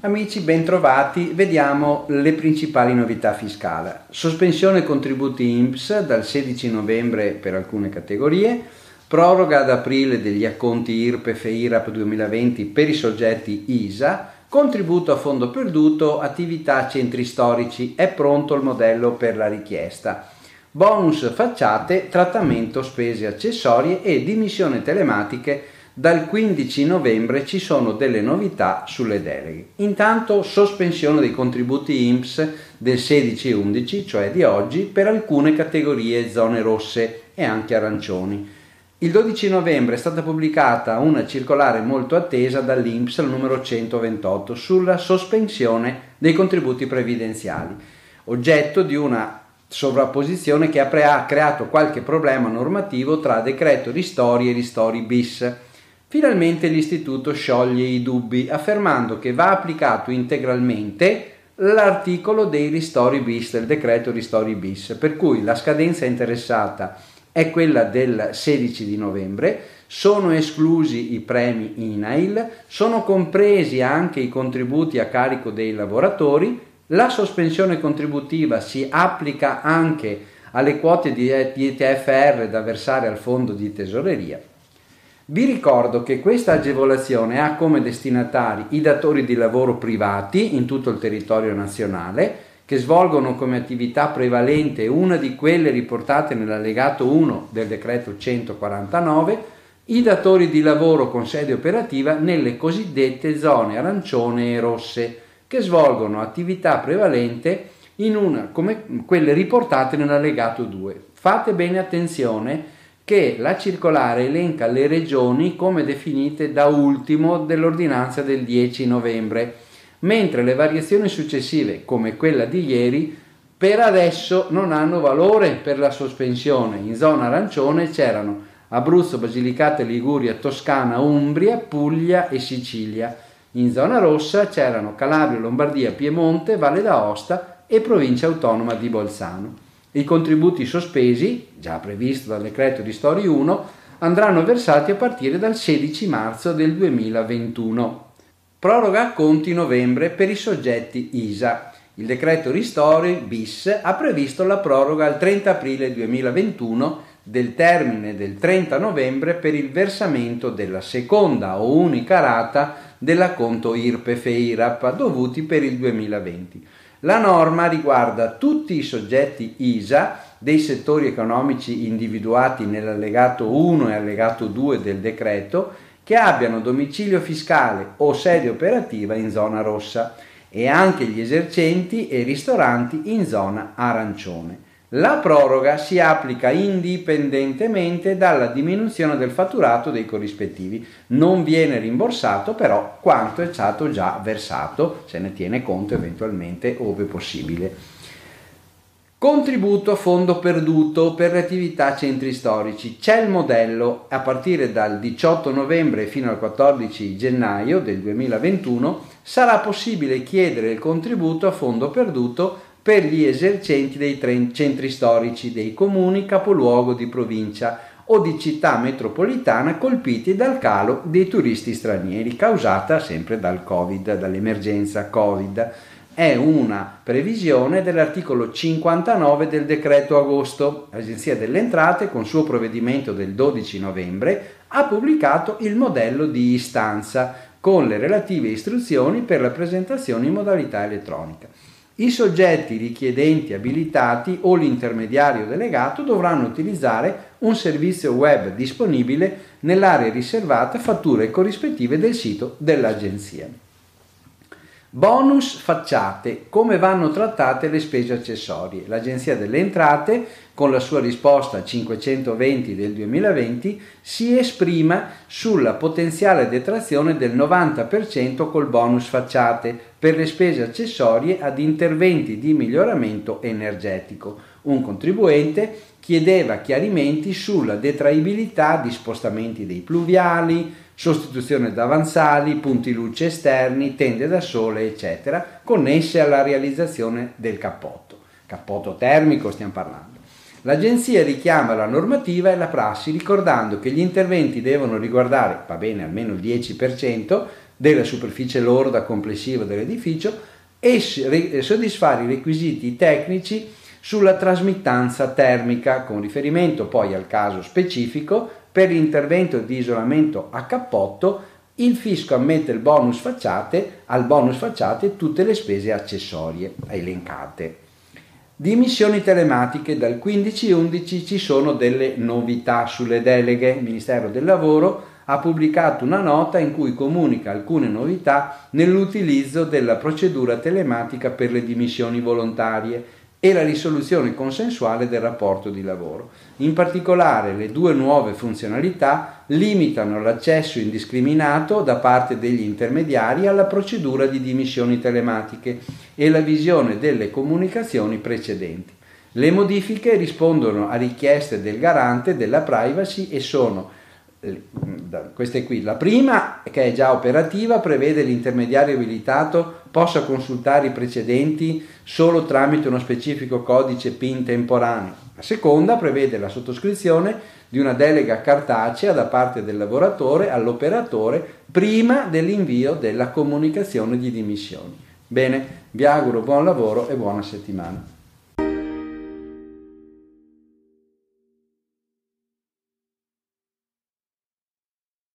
Amici, bentrovati. Vediamo le principali novità fiscali. Sospensione contributi INPS dal 16 novembre per alcune categorie, proroga ad aprile degli acconti IRPEF e IRAP 2020 per i soggetti ISA, contributo a fondo perduto, attività centri storici, è pronto il modello per la richiesta. Bonus facciate, trattamento spese accessorie e dimissione telematiche dal 15 novembre ci sono delle novità sulle deleghe. Intanto sospensione dei contributi INPS del 16 e 11, cioè di oggi, per alcune categorie zone rosse e anche arancioni. Il 12 novembre è stata pubblicata una circolare molto attesa dall'INPS al numero 128 sulla sospensione dei contributi previdenziali, oggetto di una sovrapposizione che ha creato qualche problema normativo tra decreto ristori e ristori bis. Finalmente l'istituto scioglie i dubbi affermando che va applicato integralmente l'articolo dei ristori bis del decreto ristori bis, per cui la scadenza interessata è quella del 16 di novembre, sono esclusi i premi INAIL, sono compresi anche i contributi a carico dei lavoratori, la sospensione contributiva si applica anche alle quote di ETFR da versare al fondo di tesoreria. Vi ricordo che questa agevolazione ha come destinatari i datori di lavoro privati in tutto il territorio nazionale che svolgono come attività prevalente una di quelle riportate nell'allegato 1 del decreto 149, i datori di lavoro con sede operativa nelle cosiddette zone arancione e rosse, che svolgono attività prevalente una, come quelle riportate nell'allegato 2. Fate bene attenzione che la circolare elenca le regioni come definite da ultimo dell'ordinanza del 10 novembre, mentre le variazioni successive, come quella di ieri, per adesso non hanno valore per la sospensione. In zona arancione c'erano Abruzzo, Basilicata, Liguria, Toscana, Umbria, Puglia e Sicilia. In zona rossa c'erano Calabria, Lombardia, Piemonte, Valle d'Aosta e provincia autonoma di Bolzano. I contributi sospesi, già previsto dal decreto di Stori 1, andranno versati a partire dal 16 marzo del 2021. Proroga conti novembre per i soggetti ISA. Il decreto Ristori bis ha previsto la proroga al 30 aprile 2021 del termine del 30 novembre per il versamento della seconda o unica rata dell'acconto IRPEF e IRAP dovuti per il 2020. La norma riguarda tutti i soggetti ISA dei settori economici individuati nell'allegato 1 e allegato 2 del decreto che abbiano domicilio fiscale o sede operativa in zona rossa e anche gli esercenti e ristoranti in zona arancione. La proroga si applica indipendentemente dalla diminuzione del fatturato dei corrispettivi. Non viene rimborsato però quanto è stato già versato, se ne tiene conto eventualmente ove possibile. Contributo a fondo perduto per le attività centri storici. C'è il modello a partire dal 18 novembre fino al 14 gennaio del 2021 sarà possibile chiedere il contributo a fondo perduto per gli esercenti dei centri storici dei comuni capoluogo di provincia o di città metropolitana colpiti dal calo dei turisti stranieri causata sempre dal Covid, dall'emergenza Covid. È una previsione dell'articolo 59 del decreto agosto. L'Agenzia delle Entrate, con suo provvedimento del 12 novembre, ha pubblicato il modello di istanza con le relative istruzioni per la presentazione in modalità elettronica. I soggetti richiedenti abilitati o l'intermediario delegato dovranno utilizzare un servizio web disponibile nell'area riservata fatture corrispettive del sito dell'agenzia. Bonus facciate, come vanno trattate le spese accessorie. L'Agenzia delle Entrate, con la sua risposta 520 del 2020, si esprima sulla potenziale detrazione del 90% col bonus facciate per le spese accessorie ad interventi di miglioramento energetico. Un contribuente chiedeva chiarimenti sulla detraibilità di spostamenti dei pluviali, sostituzione davanzali, punti luce esterni, tende da sole, eccetera, connesse alla realizzazione del cappotto. Cappotto termico stiamo parlando. L'agenzia richiama la normativa e la prassi ricordando che gli interventi devono riguardare, va bene, almeno il 10% della superficie lorda complessiva dell'edificio e soddisfare i requisiti tecnici sulla trasmittanza termica con riferimento poi al caso specifico per l'intervento di isolamento a cappotto il fisco ammette il bonus facciate, al bonus facciate tutte le spese accessorie elencate. Dimissioni telematiche dal 15-11 ci sono delle novità sulle deleghe. Il Ministero del Lavoro ha pubblicato una nota in cui comunica alcune novità nell'utilizzo della procedura telematica per le dimissioni volontarie e la risoluzione consensuale del rapporto di lavoro. In particolare le due nuove funzionalità limitano l'accesso indiscriminato da parte degli intermediari alla procedura di dimissioni telematiche e la visione delle comunicazioni precedenti. Le modifiche rispondono a richieste del garante della privacy e sono questa è qui. La prima, che è già operativa, prevede l'intermediario abilitato possa consultare i precedenti solo tramite uno specifico codice PIN temporaneo. La seconda prevede la sottoscrizione di una delega cartacea da parte del lavoratore all'operatore prima dell'invio della comunicazione di dimissioni. Bene, vi auguro buon lavoro e buona settimana.